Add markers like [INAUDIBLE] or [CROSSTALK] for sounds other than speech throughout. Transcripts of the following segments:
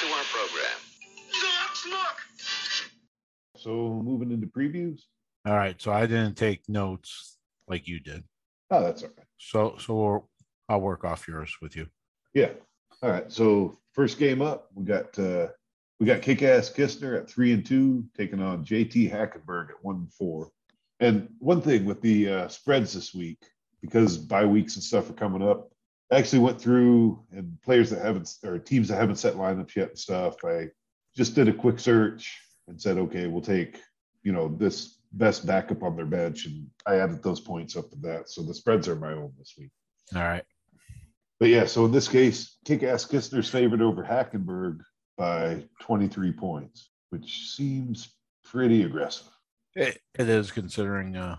to our program. Let's look. So moving into previews. All right. So I didn't take notes like you did. Oh, that's all right. So so I'll work off yours with you. Yeah. All right. So first game up, we got uh we got kick-ass Kistner at three and two, taking on JT Hackenberg at one and four. And one thing with the uh, spreads this week, because bye weeks and stuff are coming up, I actually went through and players that haven't or teams that haven't set lineups yet and stuff. I just did a quick search and said, okay, we'll take you know this best backup on their bench, and I added those points up to that. So the spreads are my own this week. All right. But yeah, so in this case, kick-ass Kistner's favored over Hackenberg by 23 points, which seems pretty aggressive. It, it is considering uh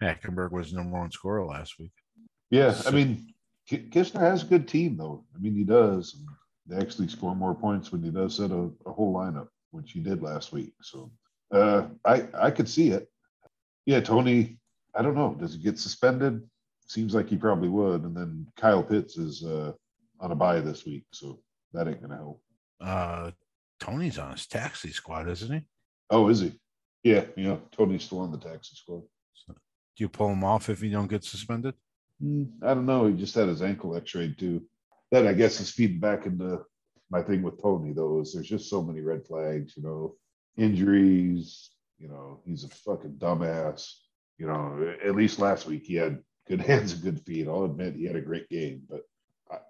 Hackenberg was number one scorer last week. Yeah, I mean, K- Kistner has a good team though. I mean, he does. And they actually score more points when he does set a, a whole lineup, which he did last week. So uh, I I could see it. Yeah, Toney. I don't know. Does he get suspended? Seems like he probably would. And then Kyle Pitts is uh, on a bye this week, so that ain't gonna help. Uh Toney's on his taxi squad, isn't he? Oh, is he? Yeah, yeah. Toney's still on the taxi squad. Do you pull him off if he don't get suspended? Hmm, I don't know. He just had his ankle x-rayed too. That I guess is feeding back into my thing with Toney though, is there's just so many red flags, you know, injuries, you know, he's a fucking dumbass. You know, at least last week he had good [LAUGHS] hands and good feet. I'll admit he had a great game, but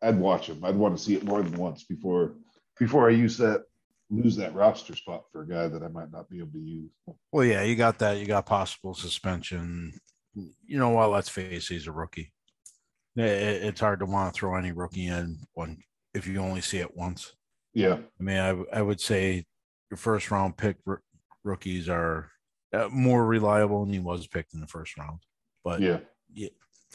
I'd watch him. I'd want to see it more than once before before I use that lose that roster spot for a guy that I might not be able to use. Well, yeah, you got that. You got possible suspension. You know what? Let's face it, he's a rookie. I- I- It's hard to want to throw any rookie in one if you only see it once. Yeah, I mean, I, I would say your first round pick r- rookies are uh, more reliable than he was picked in the first round. But yeah,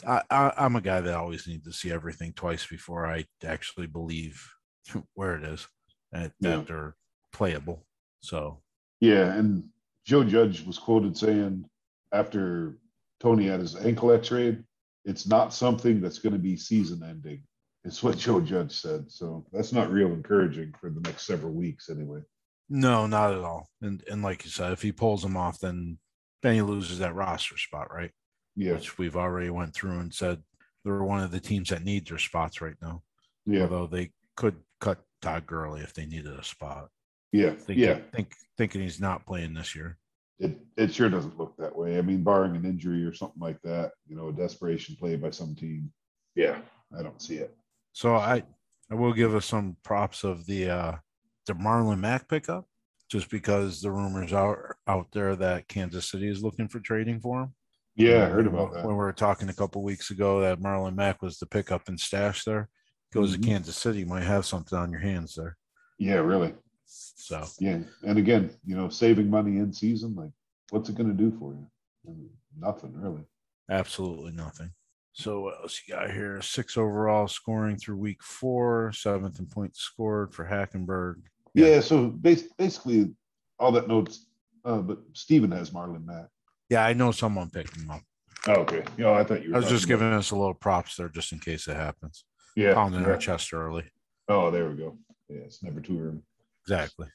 I, I, I'm a guy that always need to see everything twice before I actually believe [LAUGHS] where it is and Yeah. that they're playable. So Yeah, and Joe Judge was quoted saying after Toney had his ankle x-rayed, it's not something that's going to be season ending. It's what Joe Judge said. So that's not real encouraging for the next several weeks anyway. no, not at all. And and like you said, if he pulls him off, then then he loses that roster spot, right? Yeah, Which we've already went through and said they're one of the teams that need their spots right now. yeah, Although they could cut Todd Gurley if they needed a spot. yeah, Thinking, yeah. think thinking he's not playing this year. It it sure doesn't look that way. I mean, barring an injury or something like that, you know, a desperation play by some team. Yeah, I don't see it. So I I will give us some props of the uh the Marlon Mack pickup, just because the rumors are out there that Kansas City is looking for trading for him. Yeah, I heard about that. when we were talking a couple weeks ago that Marlon Mack was the pickup and stash there. Goes Mhm. to Kansas City, might have something on your hands there. Yeah, really. So Yeah, and again, you know, saving money in season, like, what's it going to do for you? I mean, nothing really. absolutely nothing. So what else you got here? Six overall scoring through week four, seventh in points scored for Hackenberg. Yeah, Yeah. so bas- basically all that notes, uh, but Steven has Marlon Mack. Yeah, I know someone picked him up. Oh, okay. You know, I thought you were I was just about- giving us a little props there just in case it happens. yeah, Pounding yeah. our chest early. Oh, there we go. Yeah, it's never too early. Exactly.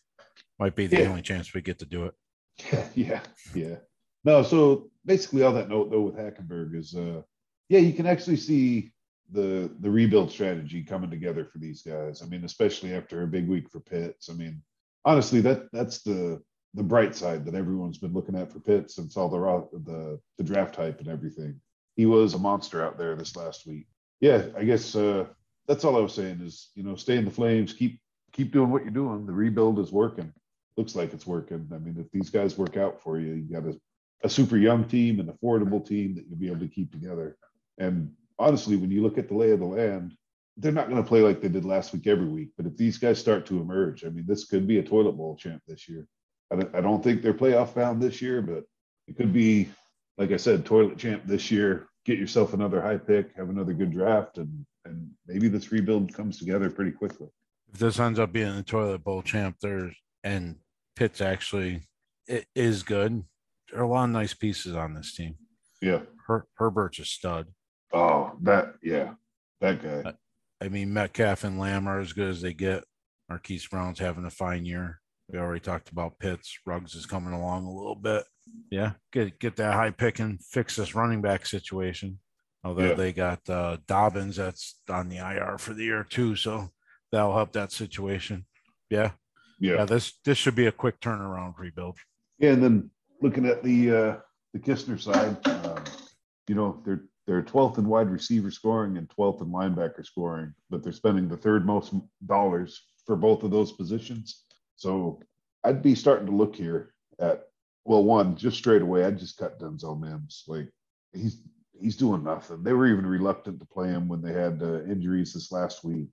Might be the Yeah. only chance we get to do it. [LAUGHS] yeah, yeah. No, so basically all that note though with Hackenberg is uh yeah, you can actually see the the rebuild strategy coming together for these guys. I mean, especially after a big week for Pitts. I mean, honestly, that that's the the bright side that everyone's been looking at for Pitts since all the the the draft hype and everything. He was a monster out there this last week. Yeah, I guess uh that's all I was saying is, you know, stay in the flames, keep keep doing what you're doing. The rebuild is working looks like it's working. I mean, if these guys work out for you, you got a, a super young team, an affordable team that you'll be able to keep together. And honestly, when you look at the lay of the land, they're not going to play like they did last week every week. But if these guys start to emerge, I mean, this could be a toilet bowl champ this year. I don't, I don't think they're playoff bound this year, but it could be, like I said, toilet champ this year. Get yourself another high pick, have another good draft, and and maybe this rebuild comes together pretty quickly. If this ends up being the toilet bowl champ, there's and Pitt's actually it is good. There are a lot of nice pieces on this team. Yeah. Her, Herbert's a stud. Oh, that yeah, that guy. I mean, Metcalf and Lamb are as good as they get. Marquise Brown's having a fine year. We already talked about Pitts. Ruggs is coming along a little bit. Yeah, get get that high pick and fix this running back situation. Although Yeah. they got uh, Dobbins that's on the IR for the year too, so that'll help that situation. Yeah, Yeah. yeah. This this should be a quick turnaround rebuild. Yeah, and then looking at the uh, the Kistner side, um, you know they're they're 12th in wide receiver scoring and 12th in linebacker scoring, but they're spending the third most dollars for both of those positions. So I'd be starting to look here at well, one just straight away, I'd just cut Denzel Mims. Like he's he's doing nothing. They were even reluctant to play him when they had uh, injuries this last week.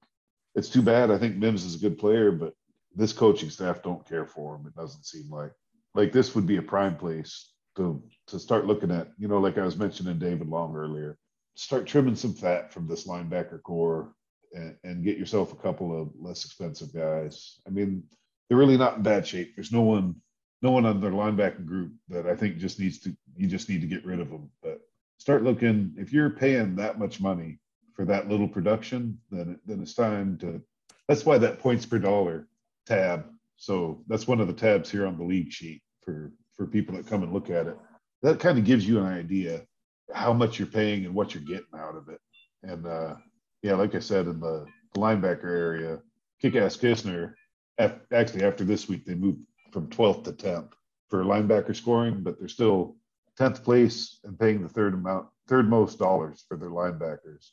It's too bad. I think Mims is a good player, but this coaching staff don't care for him. It doesn't seem like like this would be a prime place to to start looking at, you know, like I was mentioning David Long earlier, start trimming some fat from this linebacker core and, and get yourself a couple of less expensive guys. I mean, they're really not in bad shape. There's no one no one on their linebacking group that I think just needs to you just need to get rid of them. But start looking if you're paying that much money for that little production, then then it's time to that's why that points per dollar tab. So that's one of the tabs here on the league sheet for for people that come and look at it. That kind of gives you an idea how much you're paying and what you're getting out of it. And uh, yeah, like I said, in the, linebacker area, Kick-Ass Kistner, af- actually after this week, they moved from 12th to 10th for linebacker scoring, but they're still 10th place and paying the third amount, third most dollars for their linebackers.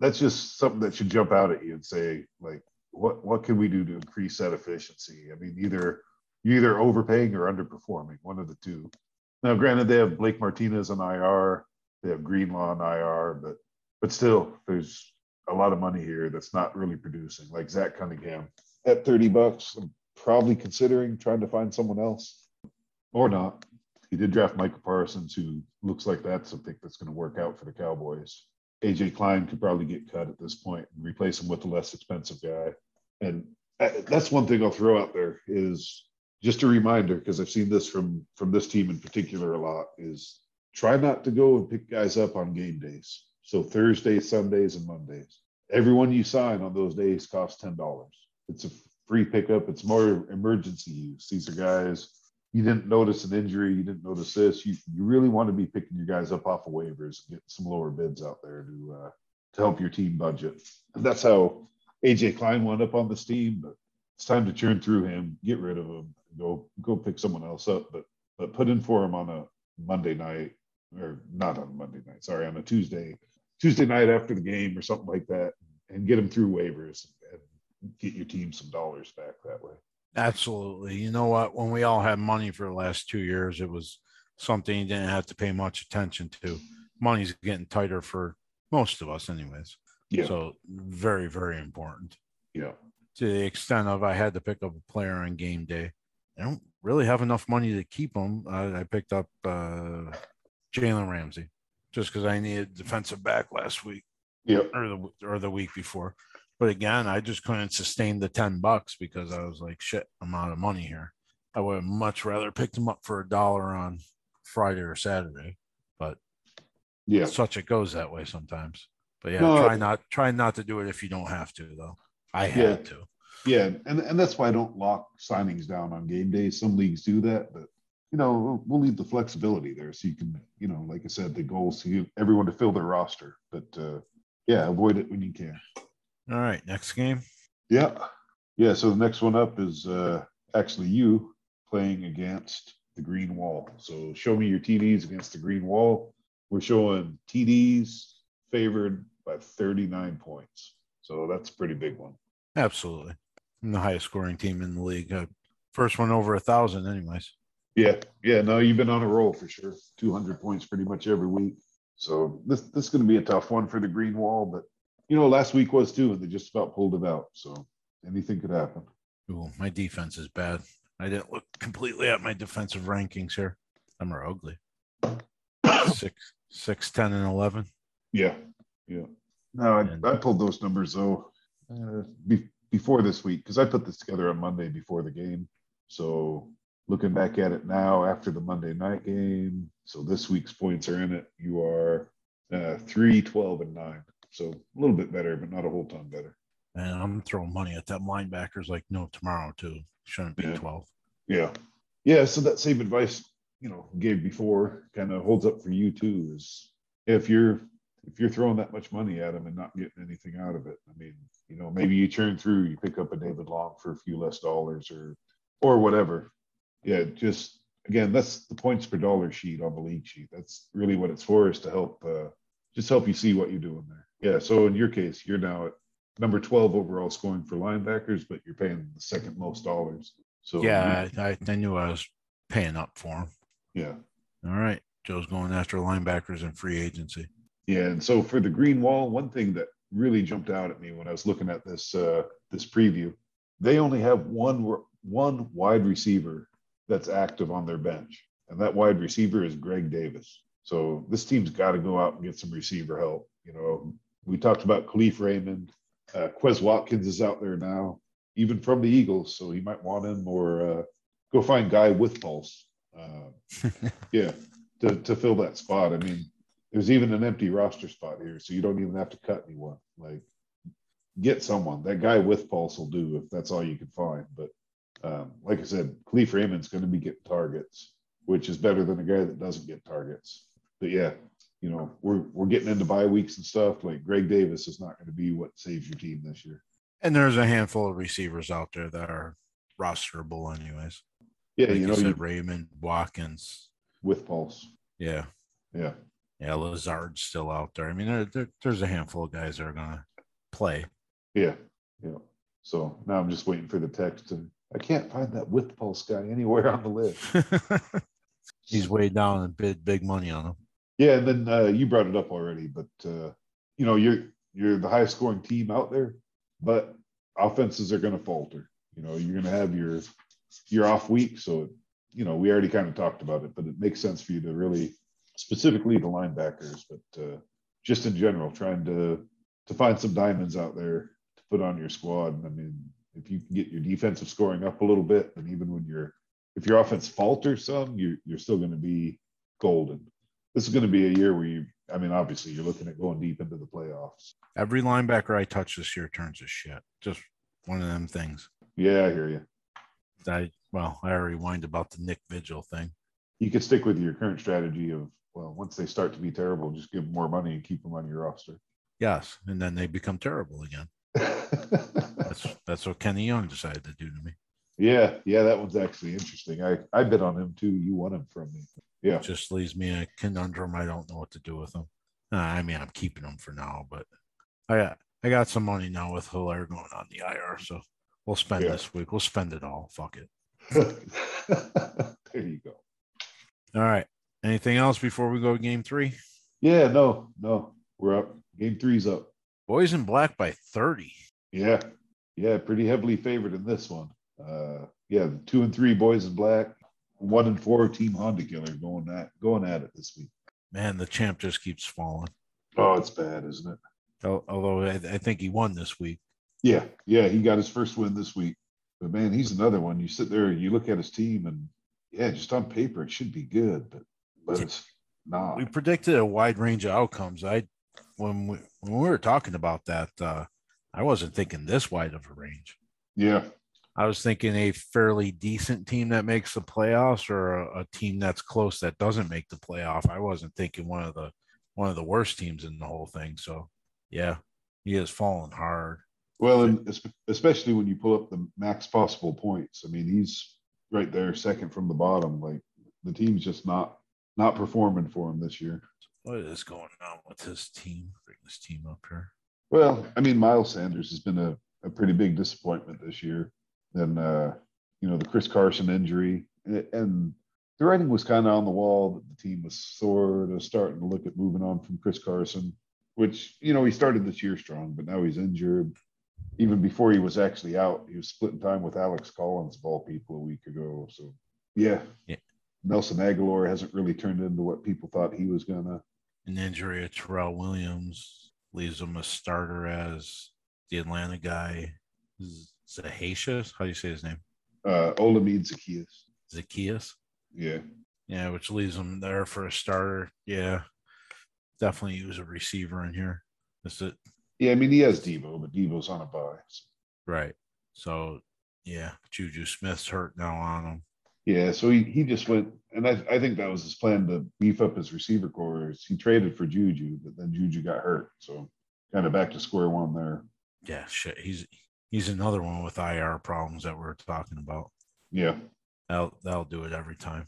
That's just something that should jump out at you and say, like, what what can we do to increase that efficiency? I mean, either you're either overpaying or underperforming, one of the two. Now, granted, they have Blake Martinez on IR, they have Greenlaw on IR, but but still, there's a lot of money here that's not really producing. Like Zach Cunningham at 30 bucks, I'm probably considering trying to find someone else or not. He did draft Micah Parsons, who looks like that's a pick that's going to work out for the Cowboys. AJ Klein could probably get cut at this point and replace him with a less expensive guy. And uh, that's one thing I'll throw out there is just a reminder because I've seen this from from this team in particular a lot is try not to go and pick guys up on game days. So Thursdays, Sundays, and Mondays. Everyone you sign on those days costs ten dollars. It's a free pickup. It's more emergency use. These are guys you didn't notice an injury, you didn't notice this. You you really want to be picking your guys up off of waivers, get some lower bids out there to uh, to help your team budget. And that's how AJ Klein wound up on this team. But it's time to churn through him, get rid of him, go go pick someone else up. But but put in for him on a Monday night or not on Monday night. Sorry, on a Tuesday Tuesday night after the game or something like that, and get him through waivers and get your team some dollars back that way. Absolutely. You know what? When we all had money for the last two years, it was something you didn't have to pay much attention to. Money's getting tighter for most of us, anyways. Yeah, So very, very important. yeah, To the extent of I had to pick up a player on game day. I don't really have enough money to keep them. I, I picked up uh, Jalen Ramsey just because I needed defensive back last week yeah, or the or the week before. But again, I just couldn't sustain the 10 bucks because I was like, shit, I'm out of money here. I would have much rather picked them up for a dollar on Friday or Saturday. But yeah. such it goes that way sometimes. But yeah, No, try not try not to do it if you don't have to though. I had to. Yeah, and and that's why I don't lock signings down on game days. Some leagues do that, but you know we'll, we'll leave the flexibility there so you can, you know, like I said, the goal is to get everyone to fill their roster. But uh, yeah, avoid it when you can. All right, next game. Yeah, yeah. So the next one up is uh, actually you playing against the Green Wall. So show me your TDs against the Green Wall. We're showing TDs favored by 39 points. So that's a pretty big one. Absolutely. I'm the highest scoring team in the league. Uh, first one over a thousand, anyways. Yeah, yeah. No, you've been on a roll for sure. Two hundred points pretty much every week. So this this is going to be a tough one for the Green Wall, but you know, last week was too, and they just about pulled it out. So anything could happen. Ooh, my defense is bad. I didn't look completely at my defensive rankings here. Some are ugly. [COUGHS] Six, six, ten, and eleven. Yeah, yeah. No, And- I, I pulled those numbers though uh, be, before this week because I put this together on Monday before the game. So looking back at it now after the Monday night game, so this week's points are in it. You are uh, 3, 12, and 9. So a little bit better, but not a whole ton better. And I'm throwing money at that linebackers like no tomorrow too. Shouldn't be Yeah. 12. Yeah. Yeah. So that same advice, you know, gave before kind of holds up for you too. Is if you're if you're throwing that much money at them and not getting anything out of it, I mean, you know, maybe you churn through, you pick up a David Long for a few less dollars or or whatever. Yeah, just again, that's the points per dollar sheet on the league sheet. That's really what it's for, is to help uh just help you see what you're doing there. Yeah. So in your case, you're now at number 12 overall scoring for linebackers, but you're paying the second most dollars. So yeah, I, I, I knew I was paying up for him. yeah. All right. Joe's going after linebackers in free agency. Yeah, and so for the green wall, one thing that really jumped out at me when I was looking at this uh, this preview, they only have one one wide receiver that's active on their bench, and that wide receiver is Greg Davis. So this team's got to go out and get some receiver help. You know, we talked about Kalif Raymond, uh, Quez Watkins is out there now, even from the Eagles, so he might want him or uh, go find guy with pulse. Uh, [LAUGHS] yeah, to to fill that spot. I mean there's even an empty roster spot here, so you don't even have to cut anyone. Like, get someone. That guy with pulse will do if that's all you can find. But um, like I said, Kalif Raymond's going to be getting targets, which is better than a guy that doesn't get targets. But yeah, you know, we're we're getting into bye weeks and stuff. Like Greg Davis is not going to be what saves your team this year. And there's a handful of receivers out there that are rosterable, anyways. Yeah, Like you you know, said, you, Raymond, Watkins. with pulse. Yeah. Yeah, Yeah. Lazard's still out there. I mean, there, there- there's a handful of guys that are going to play. yeah, yeah. So now I'm just waiting for the text, and I can't find that with pulse guy anywhere on the list. [LAUGHS] [LAUGHS] He's way down and bid big money on him. Yeah, and then uh, you brought it up already, but uh, you know you're you're the highest scoring team out there, but offenses are going to falter. You know you're going to have your your off week, so you know we already kind of talked about it, but it makes sense for you to really specifically the linebackers, but uh, just in general, trying to to find some diamonds out there to put on your squad. I mean, if you can get your defensive scoring up a little bit, and even when you're if your offense falters some, you you're still going to be golden this is going to be a year where you i mean obviously you're looking at going deep into the playoffs Every linebacker I touch this year turns to shit. Just one of them things. yeah i hear you I well, I already whined about the Nick Vigil thing. you could stick with your current strategy of well once they start to be terrible just give them more money and keep them on your roster Yes, and then they become terrible again. [LAUGHS] That's that's what Kenny Young decided to do to me. yeah yeah that one's actually interesting i i bet on him too you won him from me yeah Just leaves me a conundrum. I don't know what to do with them. Uh, I mean, I'm keeping them for now, but I got I got some money now with Hilaire going on the IR, so we'll spend Yeah. this week. We'll spend it all. Fuck it. [LAUGHS] there you go All right. Anything else before we go to game three? yeah no no we're up game three's up Boys in black by 30. yeah yeah pretty heavily favored in this one uh yeah two and three boys in black one and four team honda killer going at going at it this week Man, the champ just keeps falling. oh it's bad isn't it Although I, I think he won this week. Yeah, yeah, he got his first win this week. But man, he's another one. You sit there, you look at his team, and yeah, just on paper it should be good, but but it's not. We predicted a wide range of outcomes. I when we when we were talking about that, uh, I wasn't thinking this wide of a range. Yeah, I was thinking a fairly decent team that makes the playoffs or a, a team that's close that doesn't make the playoff. I wasn't thinking one of the one of the worst teams in the whole thing. So yeah, he has fallen hard. well, and especially when you pull up the max possible points. I mean, he's right there, second from the bottom. Like the team's just not not performing for him this year. What is going on with his team? Bring this team up here. Well, I mean, Miles Sanders has been a, a pretty big disappointment this year. Then, uh, you know, the Chris Carson injury, and, and the writing was kind of on the wall that the team was sort of starting to look at moving on from Chris Carson, which, you know, he started this year strong, but now he's injured. Even before he was actually out, he was splitting time with Alex Collins, of all people, a week ago. So, yeah. Yeah. Nelson Agholor hasn't really turned into what people thought he was going to. An injury of Terrell Williams leaves him a starter as the Atlanta guy, Zahacius. How do you say his name? Uh, Olamide Zaccheaus. Zaccheaus. Yeah. Yeah, which leaves him there for a starter. Yeah, definitely use a receiver in here. Is it Yeah, I mean he has Deebo, but Deebo's on a bye. So. Right. So yeah, Juju Smith's hurt now on him. Yeah, so he, he just went, and I, I think that was his plan to beef up his receiver core. He traded for Juju, but then Juju got hurt, so kind of back to square one there. Yeah, shit. He's he's another one with IR problems that we're talking about. Yeah, that'll that'll do it every time.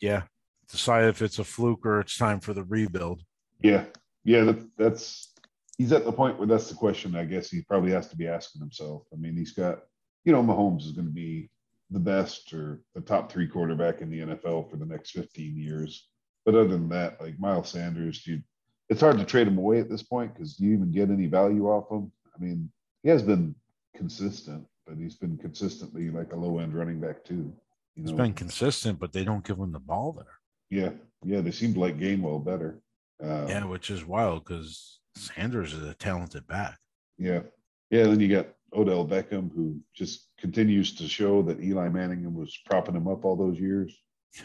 Yeah, decide if it's a fluke or it's time for the rebuild. Yeah, yeah, that, that's he's at the point where that's the question. I guess he probably has to be asking himself. I mean, he's got, you know, Mahomes is going to be the best or the top three quarterback in the NFL for the next 15 years. But other than that, like Miles Sanders, you, it's hard to trade him away at this point because do you even get any value off him? I mean, he has been consistent, but he's been consistently like a low end running back too. You know? He's been consistent, but they don't give him the ball there. Yeah, yeah, they seem to like Gainwell better. Um, yeah, which is wild because Sanders is a talented back. Yeah, yeah. Then you got Odell Beckham, who just continues to show that Eli Manning was propping him up all those years. [LAUGHS]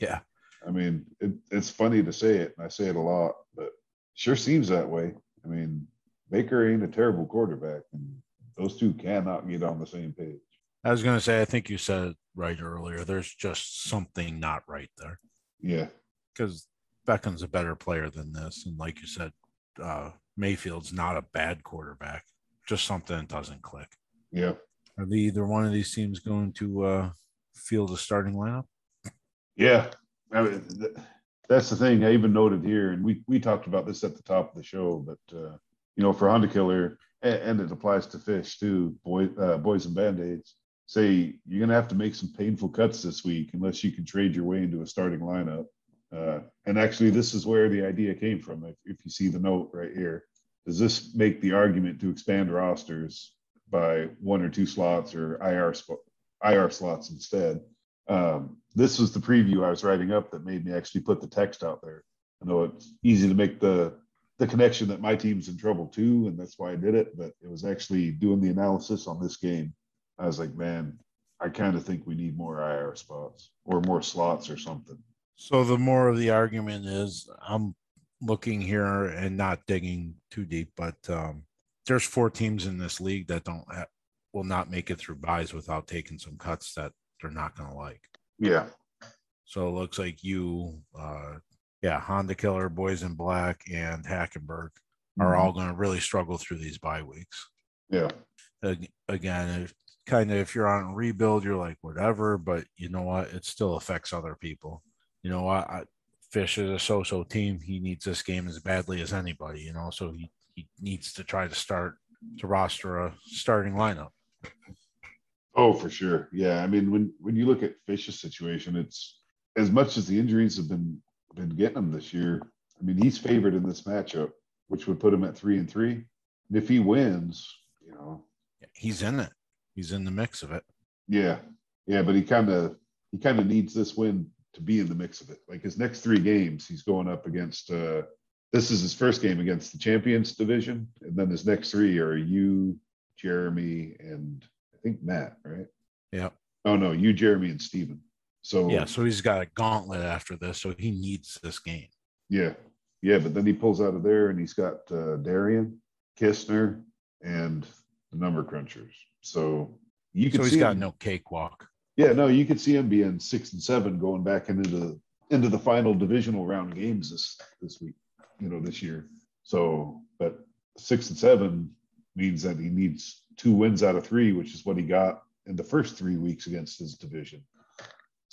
yeah. I mean, it, it's funny to say it, and I say it a lot, but sure seems that way. I mean, Baker ain't a terrible quarterback, and those two cannot get on the same page. I was going to say, I think you said it right earlier. There's just something not right there. Yeah. Because Beckham's a better player than this. And like you said, uh, Mayfield's not a bad quarterback just something that doesn't click. Yeah. Are the, either one of these teams going to uh, field a starting lineup? Yeah. I mean, that's the thing I even noted here, and we, we talked about this at the top of the show, but, uh, you know, for Honda Killer, and, and it applies to fish too, boy, uh, boys and band-aids, say you're going to have to make some painful cuts this week unless you can trade your way into a starting lineup. Uh, and actually, this is where the idea came from. If, if you see the note right here, does this make the argument to expand rosters by one or two slots or IR IR slots instead? Um, this was the preview I was writing up that made me actually put the text out there. I know it's easy to make the the connection that my team's in trouble too, and that's why I did it. But it was actually doing the analysis on this game. I was like, man, I kind of think we need more IR spots or more slots or something. So the more of the argument is, I'm looking here and not digging too deep, but um, there's four teams in this league that don't have, will not make it through buys without taking some cuts that they're not going to like. Yeah. So it looks like you, uh, yeah, Honda Killer, Boys in Black, and Hackenberg are mm-hmm. all going to really struggle through these bye weeks. Yeah. Again, if, kind of if you're on rebuild, you're like whatever, but you know what? It still affects other people. You know what? I, Fish is a so-so team. He needs this game as badly as anybody, you know. So he, he needs to try to start to roster a starting lineup. Oh, for sure. Yeah. I mean, when when you look at Fish's situation, it's as much as the injuries have been been getting him this year. I mean, he's favored in this matchup, which would put him at three and three. And if he wins, you know, he's in it. He's in the mix of it. Yeah, yeah, but he kind of he kind of needs this win to be in the mix of it. Like his next three games, he's going up against. Uh, this is his first game against the champions division, and then his next three are you, Jeremy, and I think Matt, right? Yeah. Oh no, you, Jeremy, and Steven. So yeah, so he's got a gauntlet after this, so he needs this game. Yeah, yeah, but then he pulls out of there, and he's got uh, Darian, Kistner, and the number crunchers. So you can. So he's got him. no cakewalk. Yeah, no, you could see him being six and seven going back into the into the final divisional round games this this week, you know, this year. So, but six and seven means that he needs two wins out of three, which is what he got in the first three weeks against his division.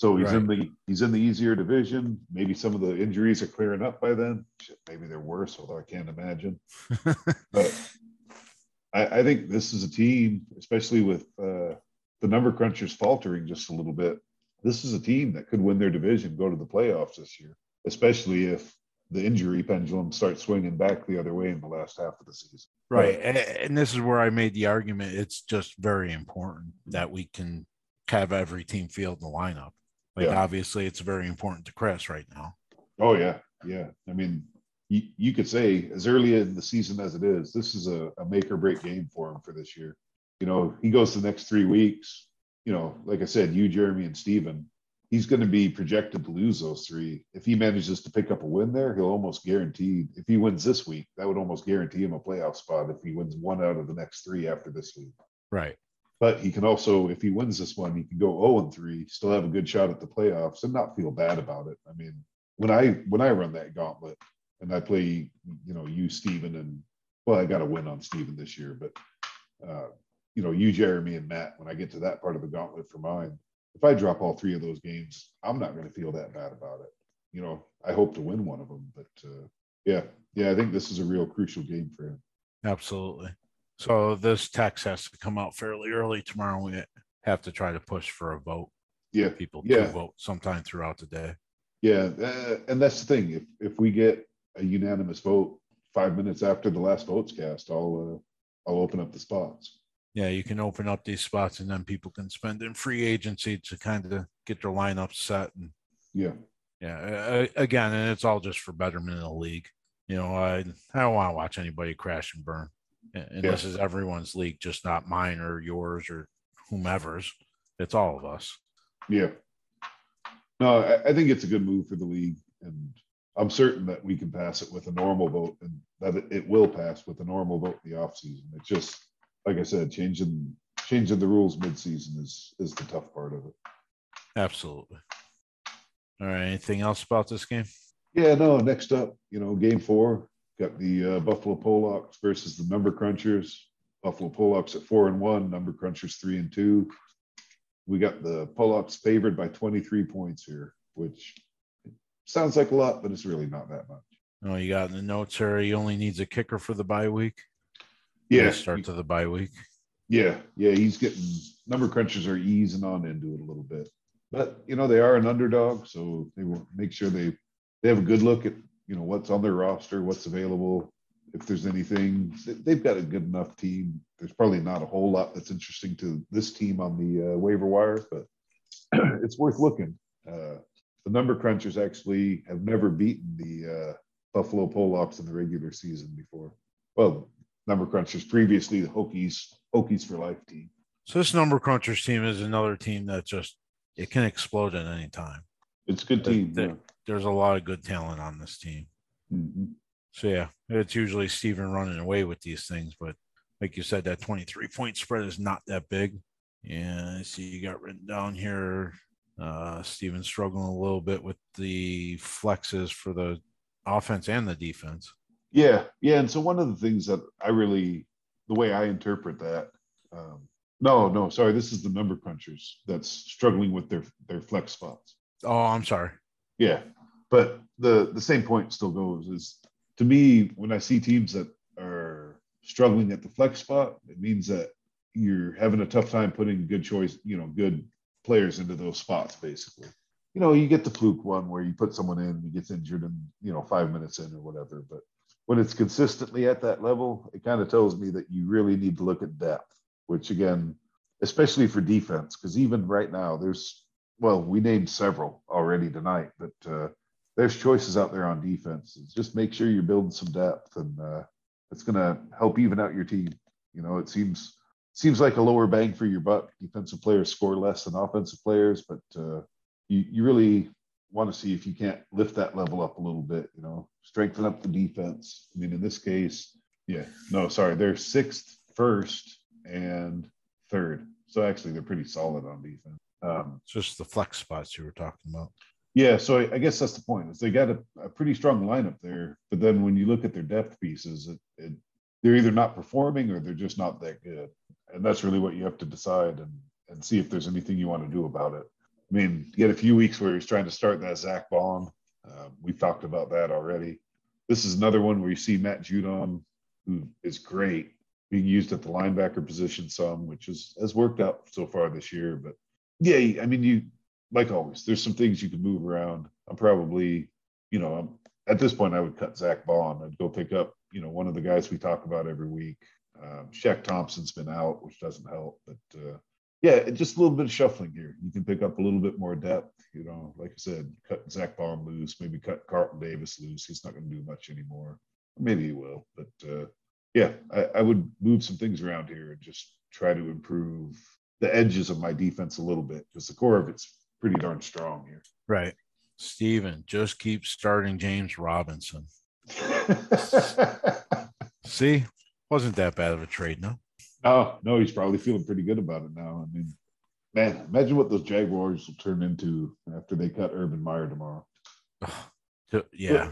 So he's right. in the he's in the easier division. Maybe some of the injuries are clearing up by then. maybe they're worse, although I can't imagine. [LAUGHS] but I, I, think this is a team, especially with uh, the number crunchers faltering just a little bit, this is a team that could win their division, go to the playoffs this year, especially if the injury pendulum starts swinging back the other way in the last half of the season. Right. But, and this is where I made the argument. It's just very important that we can have every team field in the lineup. Like, yeah. obviously, it's very important to Chris right now. Oh, yeah. Yeah. I mean, you, you could say as early in the season as it is, this is a, a make or break game for him for this year you know, he goes the next three weeks, you know, like I said, you, Jeremy, and Steven, he's going to be projected to lose those three. If he manages to pick up a win there, he'll almost guarantee. If he wins this week, that would almost guarantee him a playoff spot. If he wins one out of the next three after this week, Right. But he can also, if he wins this one, he can go zero and three, still have a good shot at the playoffs, and not feel bad about it. I mean, when I when I run that gauntlet and I play, you know, you Steven and well, I got to win on Steven this year, but uh, you know, you Jeremy and Matt. When I get to that part of the gauntlet for mine, if I drop all three of those games, I'm not going to feel that bad about it. You know, I hope to win one of them, but uh, yeah, yeah, I think this is a real crucial game for him. Absolutely. So this text has to come out fairly early tomorrow. We have to try to push for a vote. Yeah, People Yeah. could vote sometime throughout the day. yeah, uh, and that's the thing. If if we get a unanimous vote five minutes after the last votes cast, I'll uh, I'll open up the spots. Yeah, you can open up these spots and then people can spend in free agency to kind of get their lineup set and Yeah, yeah, uh, again, and it's all just for betterment of the league. You know, I I don't want to watch anybody crash and burn. And Yeah. this is everyone's league, just not mine or yours or whomever's. It's all of us. yeah. No, I, I think it's a good move for the league, and I'm certain that we can pass it with a normal vote, and that it, it will pass with a normal vote in the offseason. It's just like I said, changing changing the rules mid-season is is the tough part of it. Absolutely. All right. Anything else about this game? Yeah, no. Next up, you know, game four got the uh, Buffalo Polacks versus the Number Crunchers. Buffalo Polacks at four and one, Number Crunchers three and two. We got the Polacks favored by 23 points here, which sounds like a lot, but it's really not that much. Oh, you got in the notes here. He only needs a kicker for the bye week. Yeah, Start to the bye week. yeah, yeah. He's getting Number Crunchers are easing on into it a little bit, but you know they are an underdog, so they will make sure they they have a good look at you know what's on their roster, what's available, if there's anything. They- They've got a good enough team. There's probably not a whole lot that's interesting to this team on the uh, waiver wire, but [CLEARS THROAT] it's worth looking. Uh, the number crunchers actually have never beaten the uh, Buffalo Polacks in the regular season before. Well, number crunchers previously the Hokies Hokies for life team. So this number crunchers team is another team that just it can explode at any time. It's a good They- team. they- yeah. There's a lot of good talent on this team. Mhm. So yeah, it's usually Steven running away with these things, but like you said, that 23 point spread is not that big. Yeah, I see you got written down here. Uh Steven struggling a little bit with the flexes for the offense and the defense. Yeah, yeah. And so one of the things that I really, the way I interpret that, um, no, no, sorry, this is the number crunchers that's struggling with their their flex spots. Oh, I'm sorry. Yeah, but the the same point still goes is to me when I see teams that are struggling at the flex spot, it means that you're having a tough time putting good choice, you know, good players into those spots. Basically, you know, you get the fluke one where you put someone in, he gets injured, and you know, five minutes in or whatever. But when it's consistently at that level, it kind of tells me that you really need to look at depth, which again, especially for defense, because even right now, there's well, we named several already tonight, but uh, there's choices out there on defense. Just make sure you're building some depth, and uh, it's going to help even out your team. You know, it seems seems like a lower bang for your buck. Defensive players score less than offensive players, but uh, you you really want to see if you can't lift that level up a little bit. You know, strengthen up the defense. I mean, in this case, yeah, no, sorry, they're sixth, first, and third. So actually, they're pretty solid on defense. Um, It's just the flex spots you were talking about. Yeah, so I, I guess that's the point. Is they got a, a pretty strong lineup there, but then when you look at their depth pieces, it, it, they're either not performing or they're just not that good, and that's really what you have to decide and and see if there's anything you want to do about it. I mean, you get a few weeks where he's trying to start that Zack Baun. Um, we've talked about that already. This is another one where you see Matt Judon, who is great, being used at the linebacker position some, which is has worked out so far this year. But yeah, I mean, you like always, there's some things you can move around. I'm probably, you know, I'm, at this point, I would cut Zack Baun. I'd go pick up, you know, one of the guys we talk about every week. Um, Shaq Thompson's been out, which doesn't help. But uh, yeah, just a little bit of shuffling here. You can pick up a little bit more depth. You know, like I said, cut Zack Baun loose, maybe cut Carlton Davis loose. He's not going to do much anymore. Maybe he will, but uh, yeah, I, I would move some things around here and just try to improve the edges of my defense a little bit because the core of it's pretty darn strong here. Right. Steven, just keep starting James Robinson. [LAUGHS] See, wasn't that bad of a trade, no? Oh, no, he's probably feeling pretty good about it now. I mean, man, imagine what those Jaguars will turn into after they cut Urban Meyer tomorrow. yeah.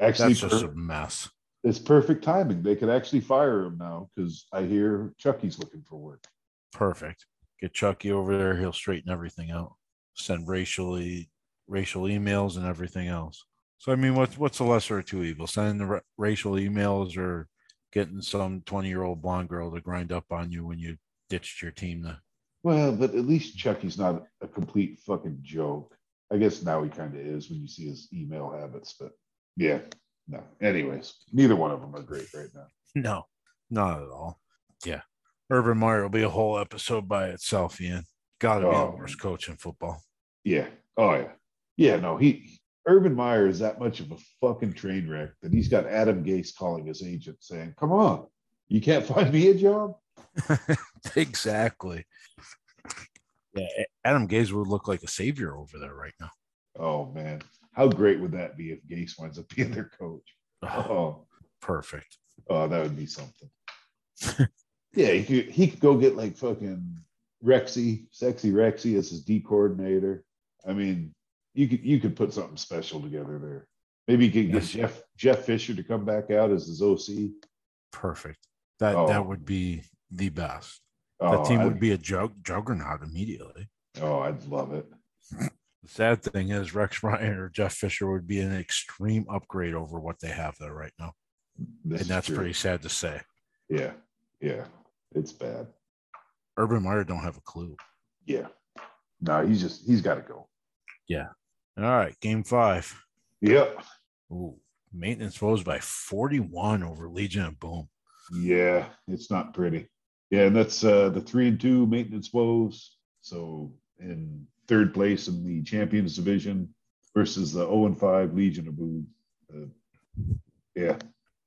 Actually, that's just a mess. It's perfect timing. They could actually fire him now because I hear Chucky's looking for work. Perfect. Get Chucky over there. He'll straighten everything out. Send racially racial emails and everything else. So I mean, what's what's the lesser of two evils? Sending the ra- racial emails or getting some twenty year old blonde girl to grind up on you when you ditched your team. To... Well, but at least Chucky's not a complete fucking joke. I guess now he kind of is when you see his email habits, but yeah, no. Anyways, neither one of them are great right now. [LAUGHS] No, not at all. Yeah. Urban Meyer will be a whole episode by itself, Ian. Gotta be Oh, the worst coach in football. Yeah. Oh yeah. Yeah. No, he Urban Meyer is that much of a fucking train wreck that he's got Adam Gase calling his agent saying, "Come on, you can't [LAUGHS] find me a job." [LAUGHS] exactly. Yeah, Adam Gase would look like a savior over there right now. Oh man, how great would that be if Gase winds up being their coach? Oh, Oh, perfect. oh, that would be something. [LAUGHS] yeah, he could he could go get like fucking Rexy, sexy Rexy as his D coordinator. I mean, you could you could put something special together there. Maybe you could get Yes. Jeff Jeff Fisher to come back out as his OC. Perfect. That Oh. that would be the best. Oh, that team I'd- would be a jug- juggernaut immediately. Oh, I'd love it. [CLEARS THROAT] The sad thing is Rex Ryan or Jeff Fisher would be an extreme upgrade over what they have there right now. This and that's true. pretty sad to say. Yeah, yeah, it's bad. Urban Meyer don't have a clue. Yeah, no, he's just he's got to go. All right, game five. Yep. Ooh, maintenance woes by 41 over Legion of Boom. Yeah, it's not pretty. Yeah, and that's uh the three and two maintenance woes. So in third place in the champions division versus the 0 and 5 Legion of Boom. Uh, yeah,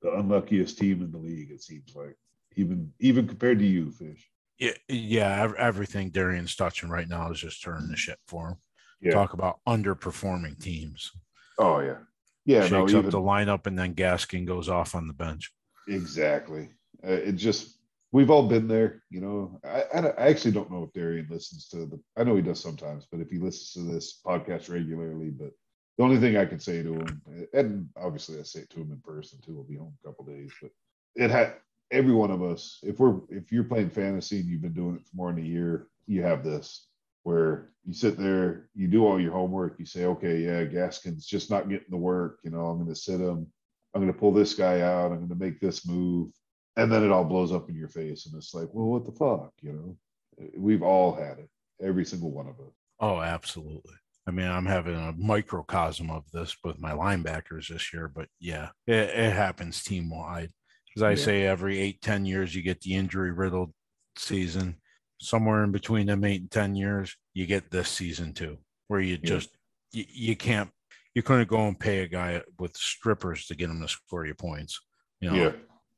the unluckiest team in the league, it seems like. Even even compared to you, Fish. Yeah, yeah, everything Darian's touching right now is just turning the shit for him. Yeah. Talk about underperforming teams. Oh yeah. Yeah, no, Shakes up even, the lineup and then Gaskin goes off on the bench. Exactly. Uh, it just we've all been there, you know. I, I I actually don't know if Darian listens to the. I know he does sometimes, but if he listens to this podcast regularly, but the only thing I can say to him, and obviously I say it to him in person too. We'll be home a couple days, but it had every one of us. If we're if you're playing fantasy and you've been doing it for more than a year, you have this where you sit there, you do all your homework, you say, okay, yeah, Gaskin's just not getting the work. You know, I'm going to sit him. I'm going to pull this guy out. I'm going to make this move. And then it all blows up in your face. And it's like, well, what the fuck? You know, we've all had it, every single one of us. Oh, absolutely. I mean, I'm having a microcosm of this with my linebackers this year, but yeah, it, it happens team wide. As I Yeah. say, every eight, 10 years, you get the injury riddled season. Somewhere in between them eight and 10 years, you get this season too, where you Yeah. just, you, you can't, you couldn't go and pay a guy with strippers to get him to score you points. You know, Yeah.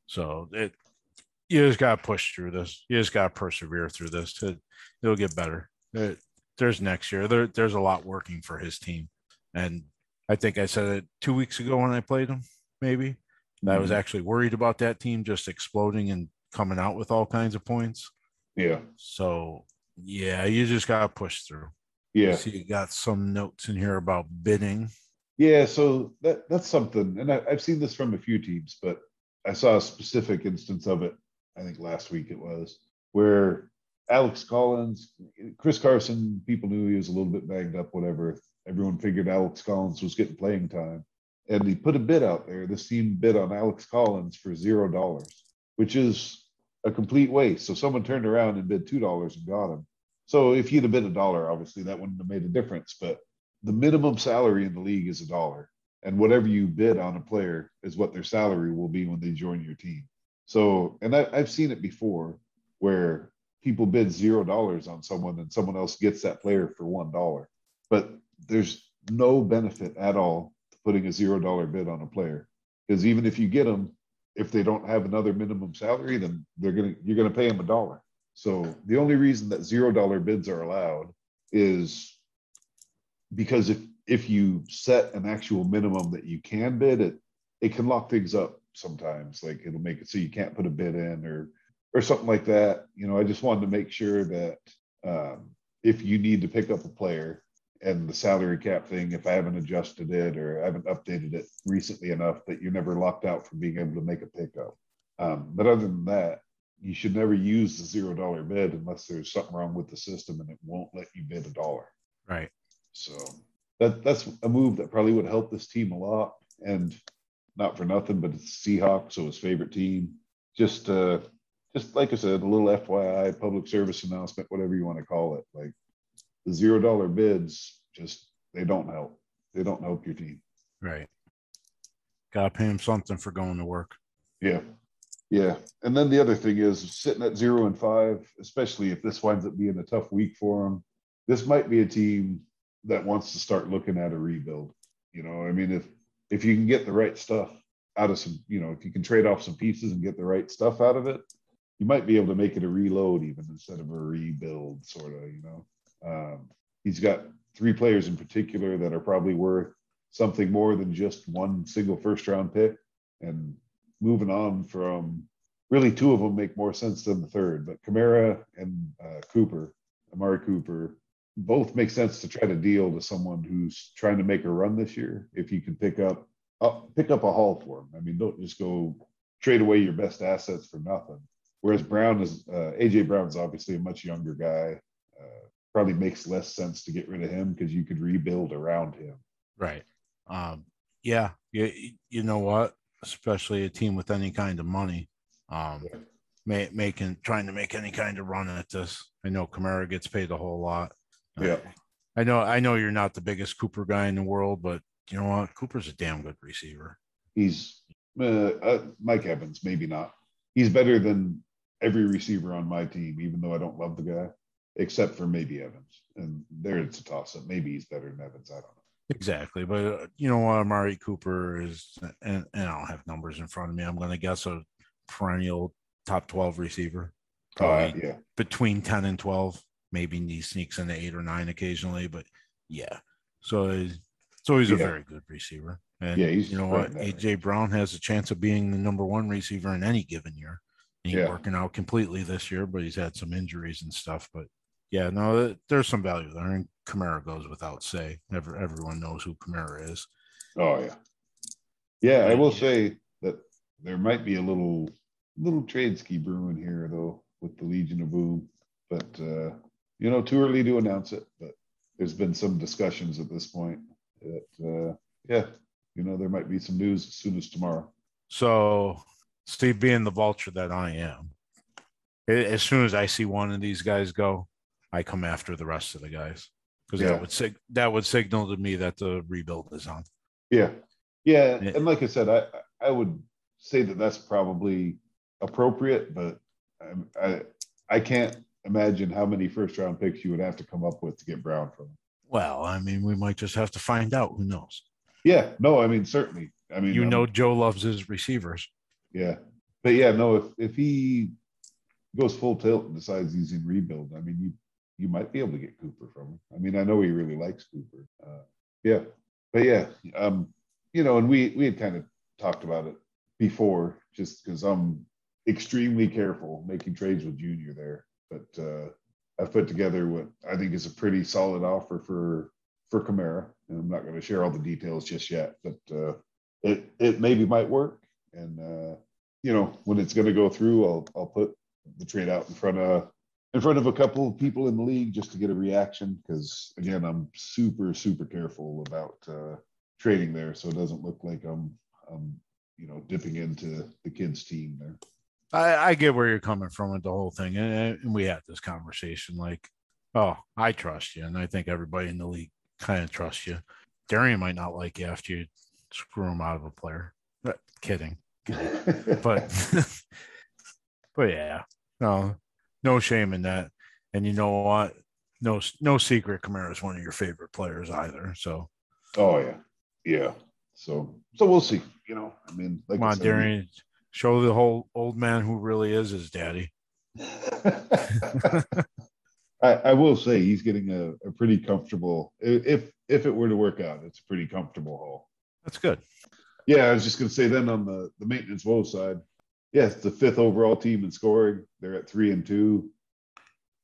so it, you just got to push through this. You just got to persevere through this. It, it'll get better. It, there's next year. There, there's a lot working for his team, and I think I said it two weeks ago when I played him. Maybe I was Mhm. actually worried about that team just exploding and coming out with all kinds of points. Yeah. So yeah, you just got to push through. Yeah. See, you got some notes in here about bidding. Yeah, so that that's something, and I, I've seen this from a few teams, but I saw a specific instance of it. I think last week it was where Alex Collins, Chris Carson, people knew he was a little bit banged up, whatever. Everyone figured Alex Collins was getting playing time, and he put a bid out there. This team bid on Alex Collins for zero dollars, which is a complete waste. So someone turned around and bid two dollars and got him. So if you'd have bid a dollar, obviously that wouldn't have made a difference, but the minimum salary in the league is a dollar and whatever you bid on a player is what their salary will be when they join your team so and I, i've seen it before where people bid zero dollars on someone and someone else gets that player for one dollar but there's no benefit at all to putting a zero dollar bid on a player because even if you get them if they don't have another minimum salary then they're gonna you're gonna pay them a dollar so the only reason that zero dollar bids are allowed is because if if you set an actual minimum that you can bid, it it can lock things up sometimes. Like it'll make it so you can't put a bid in or or something like that. You know, I just wanted to make sure that um, if you need to pick up a player and the salary cap thing, if I haven't adjusted it or I haven't updated it recently enough, that you're never locked out from being able to make a pickup. Um, but other than that, you should never use the zero dollar bid unless there's something wrong with the system and it won't let you bid a dollar. Right. So that that's a move that probably would help this team a lot. And not for nothing, but it's Seahawks, so his favorite team. Just uh just like I said, a little FYI, public service announcement, whatever you want to call it. Like the zero dollar bids, just they don't help. They don't help your team. Right. Gotta pay him something for going to work. Yeah. Yeah. And then the other thing is sitting at zero and five, especially if this winds up being a tough week for them, this might be a team that wants to start looking at a rebuild. You know, I mean, if if you can get the right stuff out of some, you know, if you can trade off some pieces and get the right stuff out of it, you might be able to make it a reload even instead of a rebuild, sort of, you know. Um, he's got three players in particular that are probably worth something more than just one single first round pick. And moving on from really two of them make more sense than the third, but Kamara and uh, Cooper, Amari Cooper, both make sense to try to deal to someone who's trying to make a run this year. If you can pick up uh, pick up a haul for him, I mean, don't just go trade away your best assets for nothing. Whereas Brown is uh, AJ Brown is obviously a much younger guy. Uh, probably makes less sense to get rid of him because you could rebuild around him. Right. Um, yeah. You, you know what? Especially a team with any kind of money, um, yeah. may, making trying to make any kind of run at this. I know Kamara gets paid a whole lot. Yeah. I know I know you're not the biggest Cooper guy in the world, but you know what? Cooper's a damn good receiver. He's uh, uh, Mike Evans, maybe not. He's better than every receiver on my team, even though I don't love the guy, except for maybe Evans. And there it's a toss up. Maybe he's better than Evans. I don't know. Exactly. But uh, you know what? Amari Cooper is, and, and I don't have numbers in front of me. I'm going to guess a perennial top 12 receiver. Uh, yeah. Between 10 and 12 maybe he sneaks into eight or nine occasionally, but yeah. So it's always yeah. a very good receiver. And yeah, you know what? AJ Brown has a chance of being the number one receiver in any given year. He's yeah. working out completely this year, but he's had some injuries and stuff. But yeah, no, there's some value there. And Kamara goes without say. Never everyone knows who Kamara is. Oh yeah. Yeah, I will say that there might be a little little trade ski brewing here though with the Legion of Boom. But uh you know, too early to announce it, but there's been some discussions at this point that, uh, yeah, you know, there might be some news as soon as tomorrow. So, Steve, being the vulture that I am, as soon as I see one of these guys go, I come after the rest of the guys because yeah. that would sig- that would signal to me that the rebuild is on. Yeah, yeah, and like I said, I I would say that that's probably appropriate, but I I, I can't imagine how many first round picks you would have to come up with to get Brown from. Well, I mean, we might just have to find out. Who knows? Yeah, no, I mean, certainly. I mean, you know, Joe loves his receivers. Yeah, but yeah, no, if if he goes full tilt and decides he's in rebuild, I mean, you you might be able to get Cooper from him. I mean, I know he really likes Cooper. Uh, yeah, but yeah, um, you know, and we we had kind of talked about it before, just because I'm extremely careful making trades with Junior there but uh, I've put together what I think is a pretty solid offer for for Kamara, and I'm not going to share all the details just yet, but uh, it it maybe might work. And uh, you know, when it's going to go through, I'll I'll put the trade out in front of in front of a couple of people in the league just to get a reaction because again, I'm super super careful about uh, trading there, so it doesn't look like I'm I'm you know dipping into the kids' team there. I, I get where you're coming from with the whole thing, and, and we had this conversation. Like, oh, I trust you, and I think everybody in the league kind of trusts you. Darian might not like you after you screw him out of a player. But kidding, [LAUGHS] but [LAUGHS] but yeah, no, no shame in that. And you know what? No, no secret. Kamara is one of your favorite players either. So, oh yeah, yeah. So, so we'll see. You know, I mean, like come on, said, Darian show the whole old man who really is his daddy. [LAUGHS] [LAUGHS] I, I, will say he's getting a, a, pretty comfortable. If if it were to work out, it's a pretty comfortable haul. That's good. Yeah, I was just going to say then on the the maintenance woe side, yeah, it's the fifth overall team in scoring. They're at three and two.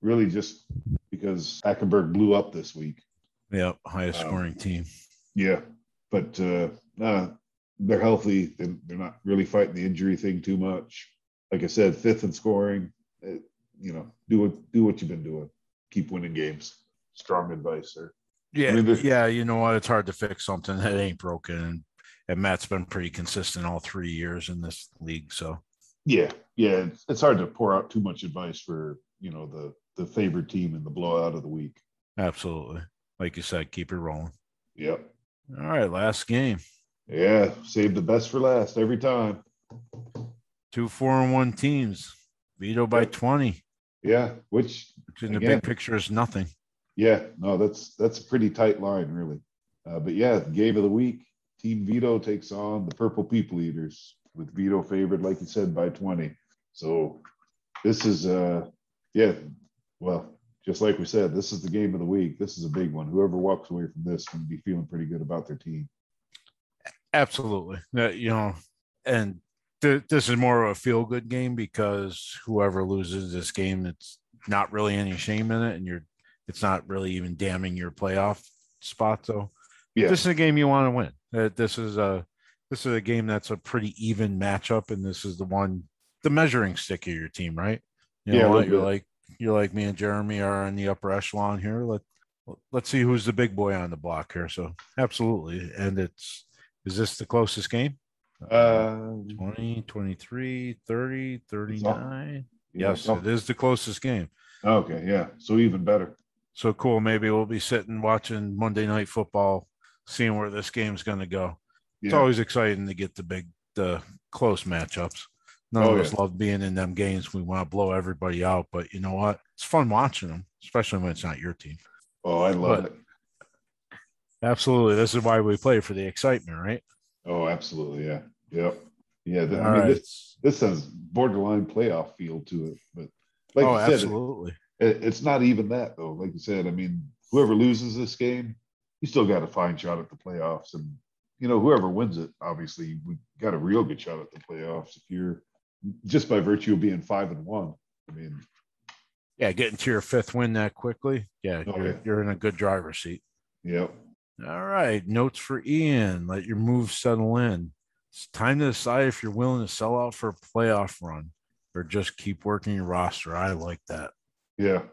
Really, just because Hackenberg blew up this week. Yep, highest Um, scoring team. Yeah, but uh, uh, they're healthy. They're, they're not really fighting the injury thing too much. Like I said, fifth in scoring. Uh, you know, do what do what you've been doing. Keep winning games. Strong advice, sir. Yeah, mean, yeah. You know what? It's hard to fix something that ain't broken, and, and Matt's been pretty consistent all three years in this league. So Yeah, yeah. It's, it's hard to pour out too much advice for you know the the favored team in the blowout of the week. absolutely, like you said, keep it rolling. Yep. All right, last game. Yeah, save the best for last every time. Two four and one teams. veto by twenty, Yeah, which which in the big picture is nothing. yeah, no, that's that's a pretty tight line, really. Uh, but yeah, game of the week, Team Veto takes on the Purple People Eaters with Vito favored, like you said, by twenty. So this is uh, yeah, well, just like we said, this is the game of the week. This is a big one. Whoever walks away from this can be feeling pretty good about their team. Absolutely. You know, and th- this is more of a feel good game because whoever loses this game, it's not really any shame in it, and you're it's not really even damning your playoff spot. So Yeah, this is a game you want to win. Uh, this is a this is a game that's a pretty even matchup, and this is the one the measuring stick of your team, right? You Yeah, what? You're like you're like me and Jeremy are in the upper echelon here. Let let's see who's the big boy on the block here. So absolutely, and it's is this the closest game? uh, 20, 23, 30, 39. Yes, it is the closest game. Okay, yeah. So even better. So cool. Maybe we'll be sitting watching Monday night football, seeing where this game's going to go. It's Yeah. always exciting to get the big, the close matchups. None Oh, of us yeah. love being in them games. We want to blow everybody out, but you know what? It's fun watching them, especially when it's not your team. Oh, I love But- it. Absolutely. This is why we play for the excitement, right? Oh, absolutely. Yeah. Yep. Yeah. th- All I mean, right. this this has borderline playoff feel to it, but like oh, said, absolutely. it, it's not even that though. Like you said, I mean, whoever loses this game, you still got a fine shot at the playoffs, and you know, whoever wins it, obviously, we got a real good shot at the playoffs if you're just by virtue of being five and one. I mean, Yeah, getting to your fifth win that quickly. Yeah, Oh, you're, you're in a good driver's seat. yep. All right. Notes for Ian. Let your moves settle in. It's time to decide if you're willing to sell out for a playoff run or just keep working your roster. I like that. Yeah.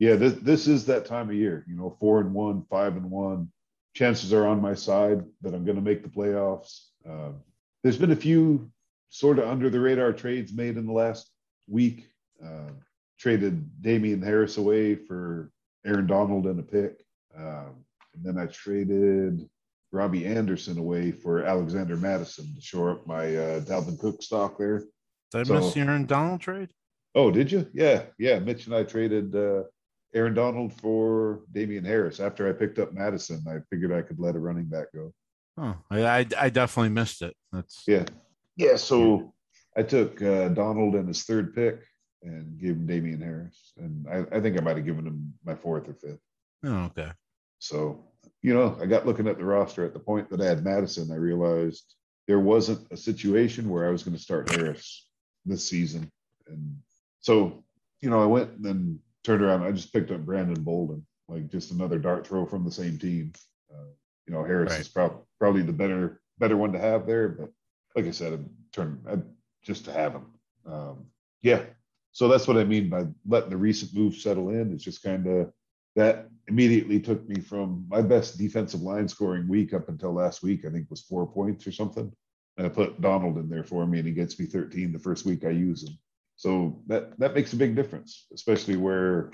Yeah. This, this is that time of year, you know, four and one, five and one. Chances are on my side that I'm going to make the playoffs. Um, there's been a few sort of under the radar trades made in the last week. Uh, traded Damien Harris away for Aaron Donald and a pick. Um, and then I traded Robbie Anderson away for Alexander Mattison to shore up my uh, Dalvin Cook stock there. Did I So- miss the Aaron Donald trade? Oh, did you? Yeah, yeah. Mitch and I traded uh, Aaron Donald for Damien Harris. After I picked up Mattison, I figured I could let a running back go. Oh, I, I, I definitely missed it. That's Yeah, yeah. So I took uh, Donald and his third pick and gave him Damien Harris, and I, I think I might have given him my fourth or fifth. oh, okay. So you know, I got looking at the roster at the point that I had Mattison. I realized there wasn't a situation where I was going to start Harris this season, and so you know, I went and then turned around. I just picked up Brandon Bolden, like just another dart throw from the same team. Uh, you know, Harris Right. is prob- probably the better better one to have there, but like I said, I'm turn I, just to have him. Um, yeah, so that's what I mean by letting the recent moves settle in. It's just kind of that immediately took me from my best defensive line scoring week up until last week. I think was four points or something. And I put Donald in there for me, and he gets me 13 the first week I use him. So that that makes a big difference, especially where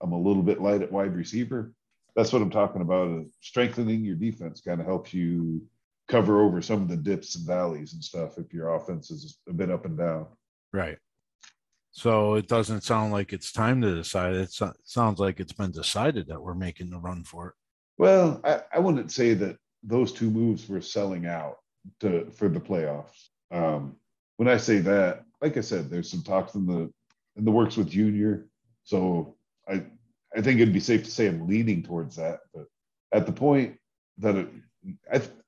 I'm a little bit light at wide receiver. That's what I'm talking about. uh, Strengthening your defense kind of helps you cover over some of the dips and valleys and stuff if your offense is a bit up and down. Right. So it doesn't sound like it's time to decide. It so- sounds like it's been decided that we're making the run for it. Well, I, I wouldn't say that those two moves were selling out to for the playoffs. Um, when I say that, like I said, there's some talks in the in the works with Junior, so I I think it'd be safe to say I'm leaning towards that. But at the point that it,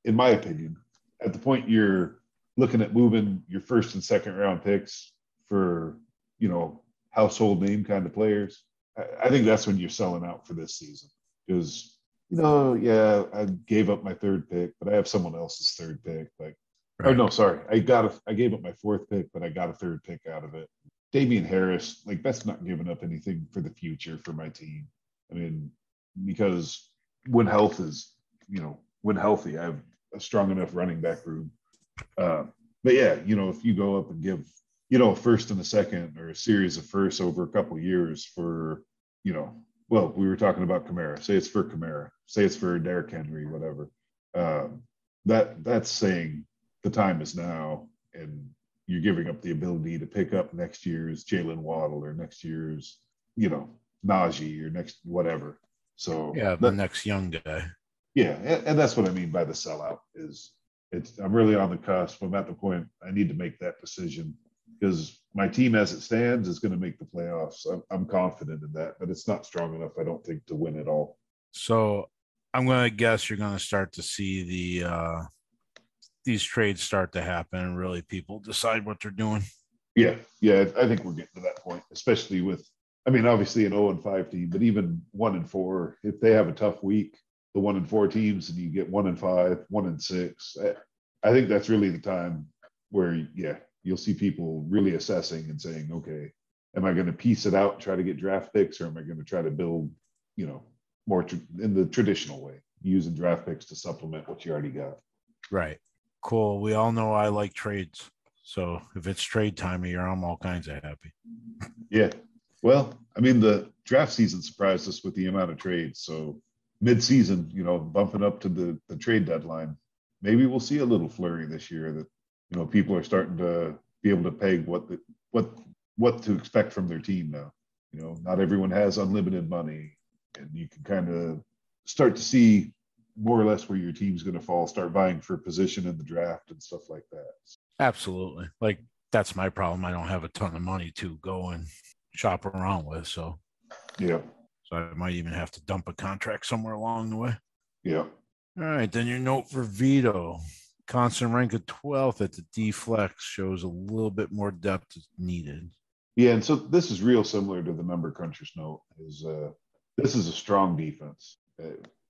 in my opinion, at the point you're looking at moving your first and second round picks for you know household name kind of players, I, I think that's when you're selling out for this season because you know yeah I gave up my third pick, but I have someone else's third pick like. Right. Oh no, sorry. I got a. I gave up my fourth pick, but I got a third pick out of it. Damien Harris, like that's not giving up anything for the future for my team. I mean, because when health is, you know, when healthy, I have a strong enough running back room. Uh, but yeah, you know, if you go up and give, you know, a first and a second or a series of firsts over a couple years for, you know, well, we were talking about Kamara. Say it's for Kamara. Say it's for Derrick Henry, whatever. Um, that that's saying the time is now, and you're giving up the ability to pick up next year's Jaylen Waddle or next year's, you know, Najee or next whatever. So yeah, the next young guy. Yeah, and, and, that's what I mean by the sellout is it's I'm really on the cusp. I'm at the point I need to make that decision because my team as it stands is going to make the playoffs. I'm, I'm confident in that, but it's not strong enough, I don't think, to win it all. So I'm going to guess you're going to start to see the uh, these trades start to happen and really people decide what they're doing. Yeah, yeah, I think we're getting to that point, especially with I mean, obviously an 0 and 5 team, but even one and four, if they have a tough week, the one and four teams, and you get one and five, one and six, I, I think that's really the time where, yeah, you'll see people really assessing and saying, okay, am I going to piece it out and try to get draft picks, or am I going to try to build, you know, more tr- in the traditional way, using draft picks to supplement what you already got? Right. Cool. We all know I like trades. So if it's trade time of year, I'm all kinds of happy. Yeah, well, I mean, the draft season surprised us with the amount of trades. So mid-season, you know, bumping up to the the trade deadline, maybe we'll see a little flurry this year. That you know, people are starting to be able to peg what the what what to expect from their team now. You know, not everyone has unlimited money, and you can kind of start to see more or less where your team's going to fall. Start vying for position in the draft and stuff like that. Absolutely, like that's my problem. I don't have a ton of money to go and shop around with. So, yeah. So I might even have to dump a contract somewhere along the way. Yeah. All right. Then your note for Vito. Constant rank of 12th at the D flex shows a little bit more depth needed. Yeah, and so this is real similar to the number crunchers note. Is uh, this is a strong defense, uh,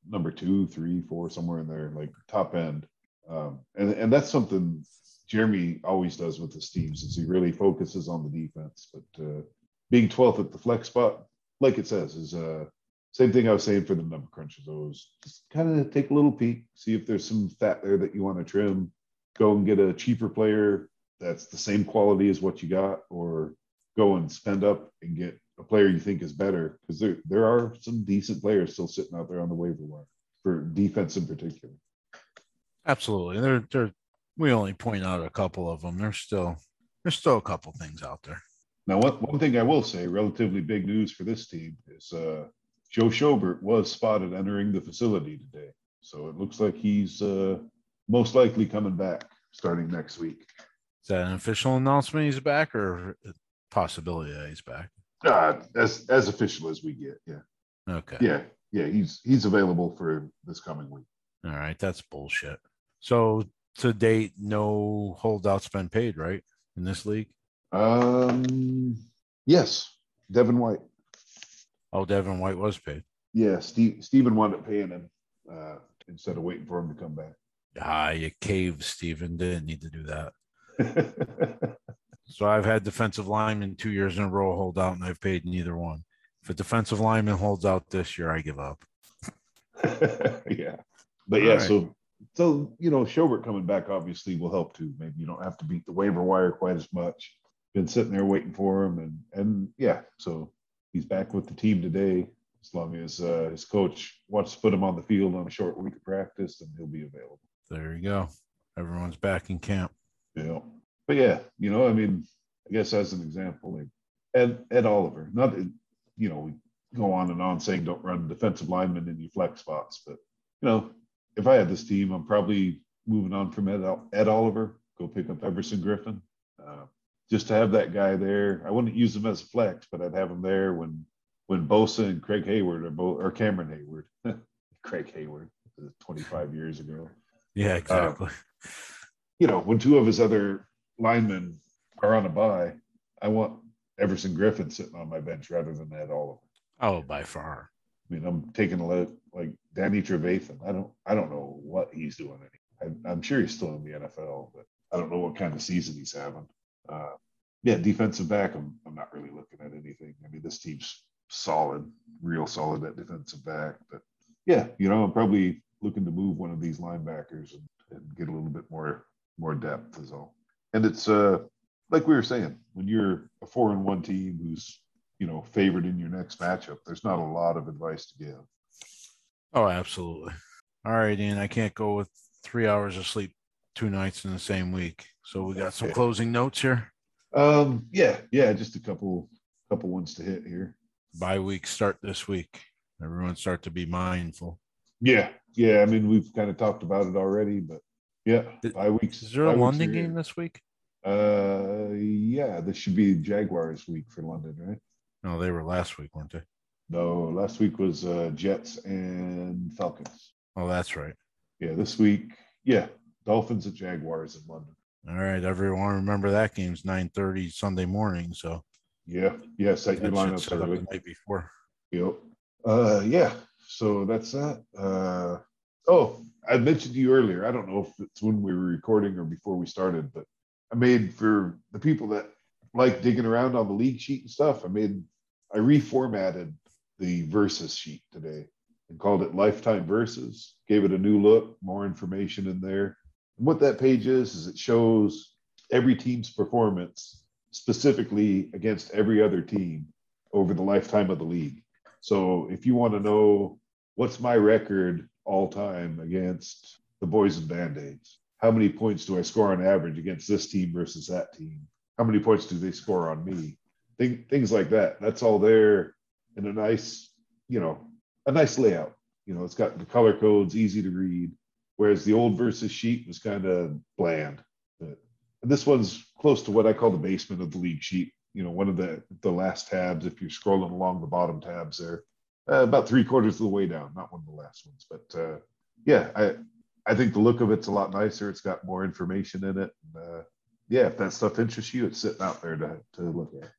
number two, three, four, somewhere in there, like top end, um, and and that's something Jeremy always does with his teams. Is he really focuses on the defense, but uh, being 12th at the flex spot, like it says, is uh same thing I was saying for the number crunches. Always just kind of take a little peek, see if there's some fat there that you want to trim. Go and get a cheaper player that's the same quality as what you got, or go and spend up and get a player you think is better because there there are some decent players still sitting out there on the waiver wire for defense in particular. Absolutely, there there we only point out a couple of them. There's still there's still a couple things out there. Now, one, one thing I will say, relatively big news for this team is uh, Joe Schobert was spotted entering the facility today. So it looks like he's uh, most likely coming back starting next week. Is that an official announcement he's back or possibility that he's back? Uh, as as official as we get, yeah. Okay. Yeah, yeah, he's he's available for this coming week. All right, that's bullshit. So to date, no holdouts been paid, right? In this league? Um, yes, Devin White. Oh, Devin White was paid. Yeah, Steve, Stephen wound up paying him uh, instead of waiting for him to come back. Ah, you caved, Stephen. Didn't need to do that. [LAUGHS] so I've had defensive linemen two years in a row hold out, and I've paid neither one. If a defensive lineman holds out this year, I give up. [LAUGHS] yeah, but yeah, right. so so you know, Schobert coming back obviously will help too. Maybe you don't have to beat the waiver wire quite as much been sitting there waiting for him, and and yeah, so he's back with the team today. As long as uh, his coach wants to put him on the field on a short week of practice, then he'll be available. There you go. Everyone's back in camp. Yeah, but yeah, you know, I mean, I guess as an example, like Ed Ed Oliver, not you know, we go on and on saying don't run defensive linemen in your flex spots, but you know, if I had this team, I'm probably moving on from Ed, Ed Oliver, go pick up Everson Griffen. Uh, just to have that guy there. I wouldn't use him as a flex, but I'd have him there when when Bosa and Craig Heyward are both or Cameron Heyward, [LAUGHS] Craig Heyward, uh, 25 years ago. Yeah, exactly. Uh, you know, when two of his other linemen are on a bye, I want Everson Griffen sitting on my bench rather than Ed Oliver. Oh, by far. I mean, I'm taking a look like Danny Trevathan. I don't, I don't know what he's doing. Anymore. I, am sure he's still in the NFL, but I don't know what kind of season he's having. Uh, yeah, defensive back. I'm, I'm not really looking at anything. I mean, this team's solid, real solid at defensive back. But yeah, you know, I'm probably looking to move one of these linebackers and, and get a little bit more more depth is all. And it's uh like we were saying, when you're a four and one team who's you know favored in your next matchup, there's not a lot of advice to give. Oh, absolutely. All right, Ian. I can't go with three hours of sleep two nights in the same week. So we got some closing notes here. Um, yeah, yeah, just a couple couple ones to hit here. Bye week start this week. Everyone start to be mindful. Yeah, yeah. I mean, we've kind of talked about it already, but yeah, bye weeks. Is there a London game this week? Uh, yeah, this should be Jaguars week for London, right? No, they were last week, weren't they? No, last week was uh, Jets and Falcons. Oh, that's right. Yeah, this week, yeah, Dolphins and Jaguars in London. All right, everyone, remember that game's nine thirty Sunday morning. So yeah, yeah, set your lineups early. The night before. Yep. Uh, yeah. So that's that. Uh, oh, I mentioned to you earlier. I don't know if it's when we were recording or before we started, but I made for the people that like digging around on the league sheet and stuff. I made I reformatted the versus sheet today and called it lifetime versus. Gave it a new look, more information in there. And what that page is is it shows every team's performance specifically against every other team over the lifetime of the league. So if you want to know what's my record all time against the boys and band-aids, how many points do I score on average against this team versus that team? How many points do they score on me? things like that. That's all there in a nice, you know, a nice layout. You know, it's got the color codes, easy to read. Whereas the old versus sheet was kind of bland. This one's close to what I call the basement of the league sheet. You know, one of the the last tabs. If you're scrolling along the bottom tabs there, uh, about three quarters of the way down. Not one of the last ones, but uh, yeah, I I think the look of it's a lot nicer. It's got more information in it. And, uh, yeah, if that stuff interests you, it's sitting out there to, to look at.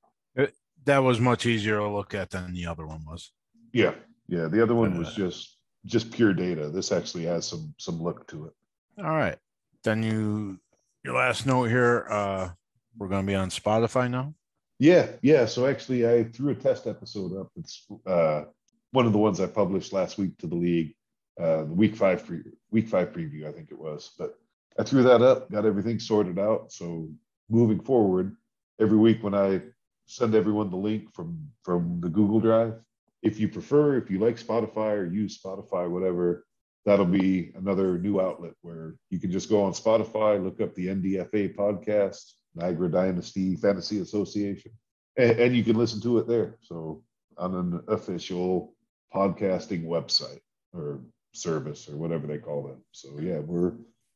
It, that was much easier to look at than the other one was. Yeah, yeah. The other one was just just pure data. This actually has some some look to it. All right. Then you your last note here. Uh, we're going to be on Spotify now. Yeah, yeah. So actually, I threw a test episode up. It's uh, one of the ones I published last week to the league uh, the week five pre- week five preview, I think it was. But I threw that up, got everything sorted out. So moving forward, every week when I send everyone the link from from the Google Drive, if you prefer, if you like Spotify or use Spotify, whatever, that'll be another new outlet where you can just go on Spotify, look up the NDFA podcast, Niagara Dynasty Fantasy Association, and, and you can listen to it there. So on an official podcasting website or service or whatever they call them. So yeah, we're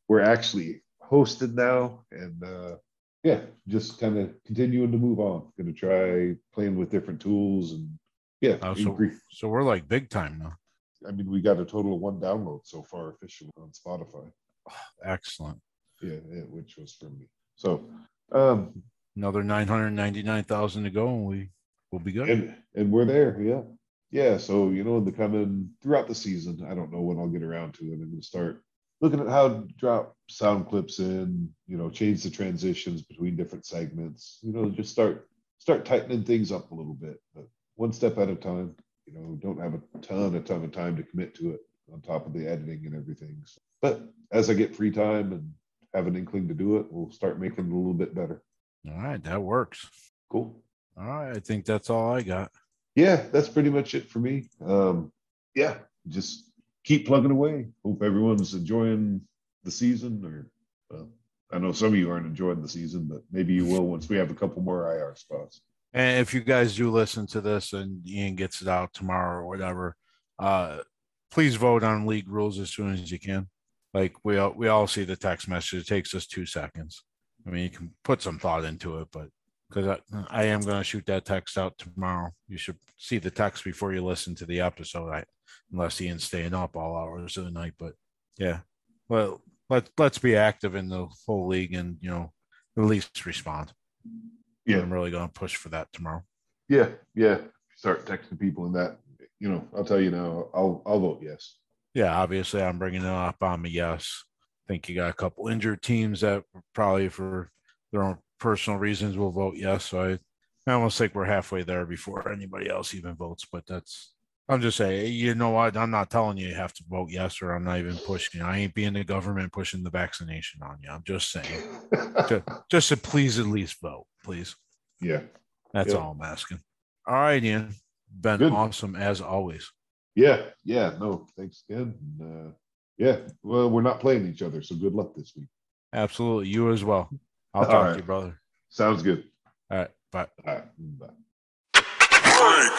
we're actually hosted now, and uh, yeah, just kind of continuing to move on. Going to try playing with different tools and yeah. Oh, so, so we're like big time now. I mean, we got a total of one download so far officially on Spotify. [SIGHS] excellent. Yeah, yeah, which was from me. So um another nine hundred ninety nine thousand to go, and we will be good. And and we're there. Yeah, yeah, so you know, in the coming throughout the season, I don't know when I'll get around to it. I'm to start looking at how to drop sound clips in, you know, change the transitions between different segments. You know, just start start tightening things up a little bit, but one step at a time. You know, don't have a ton, a ton of time to commit to it on top of the editing and everything. So, but as I get free time and have an inkling to do it, we'll start making it a little bit better. All right, that works. Cool. All right, I think that's all I got yeah, that's pretty much it for me. Um, yeah, just keep plugging away. Hope everyone's enjoying the season. Or well, I know some of you aren't enjoying the season, but maybe you will once we have a couple more IR spots. And if you guys do listen to this and Ian gets it out tomorrow or whatever, uh, please vote on league rules as soon as you can. Like we all, we all see the text message. It takes us two seconds. I mean, you can put some thought into it, but because I, I am going to shoot that text out tomorrow. You should see the text before you listen to the episode, I, unless Ian's staying up all hours of the night. But yeah, well, let let's be active in the whole league and you know at least respond. Yeah, I'm really going to push for that tomorrow. Yeah, yeah. Start texting people in that. You know, I'll tell you now. I'll I'll vote yes. Yeah, obviously, I'm bringing it up on me. Yes, I think you got a couple injured teams that probably for their own personal reasons will vote yes. So I, I almost think we're halfway there before anybody else even votes. But that's I'm just saying, you know what? I'm not telling you you have to vote yes, or I'm not even pushing. I ain't being the government pushing the vaccination on you. I'm just saying, [LAUGHS] just, just to please at least vote, please. Yeah, that's all I'm asking. All right, Ian, been Good. awesome as always. Yeah, yeah, no, thanks again. Uh, yeah, well, we're not playing each other, so good luck this week. Absolutely, you as well. I'll talk right. to you, brother. Sounds good. All right, bye. All right, bye.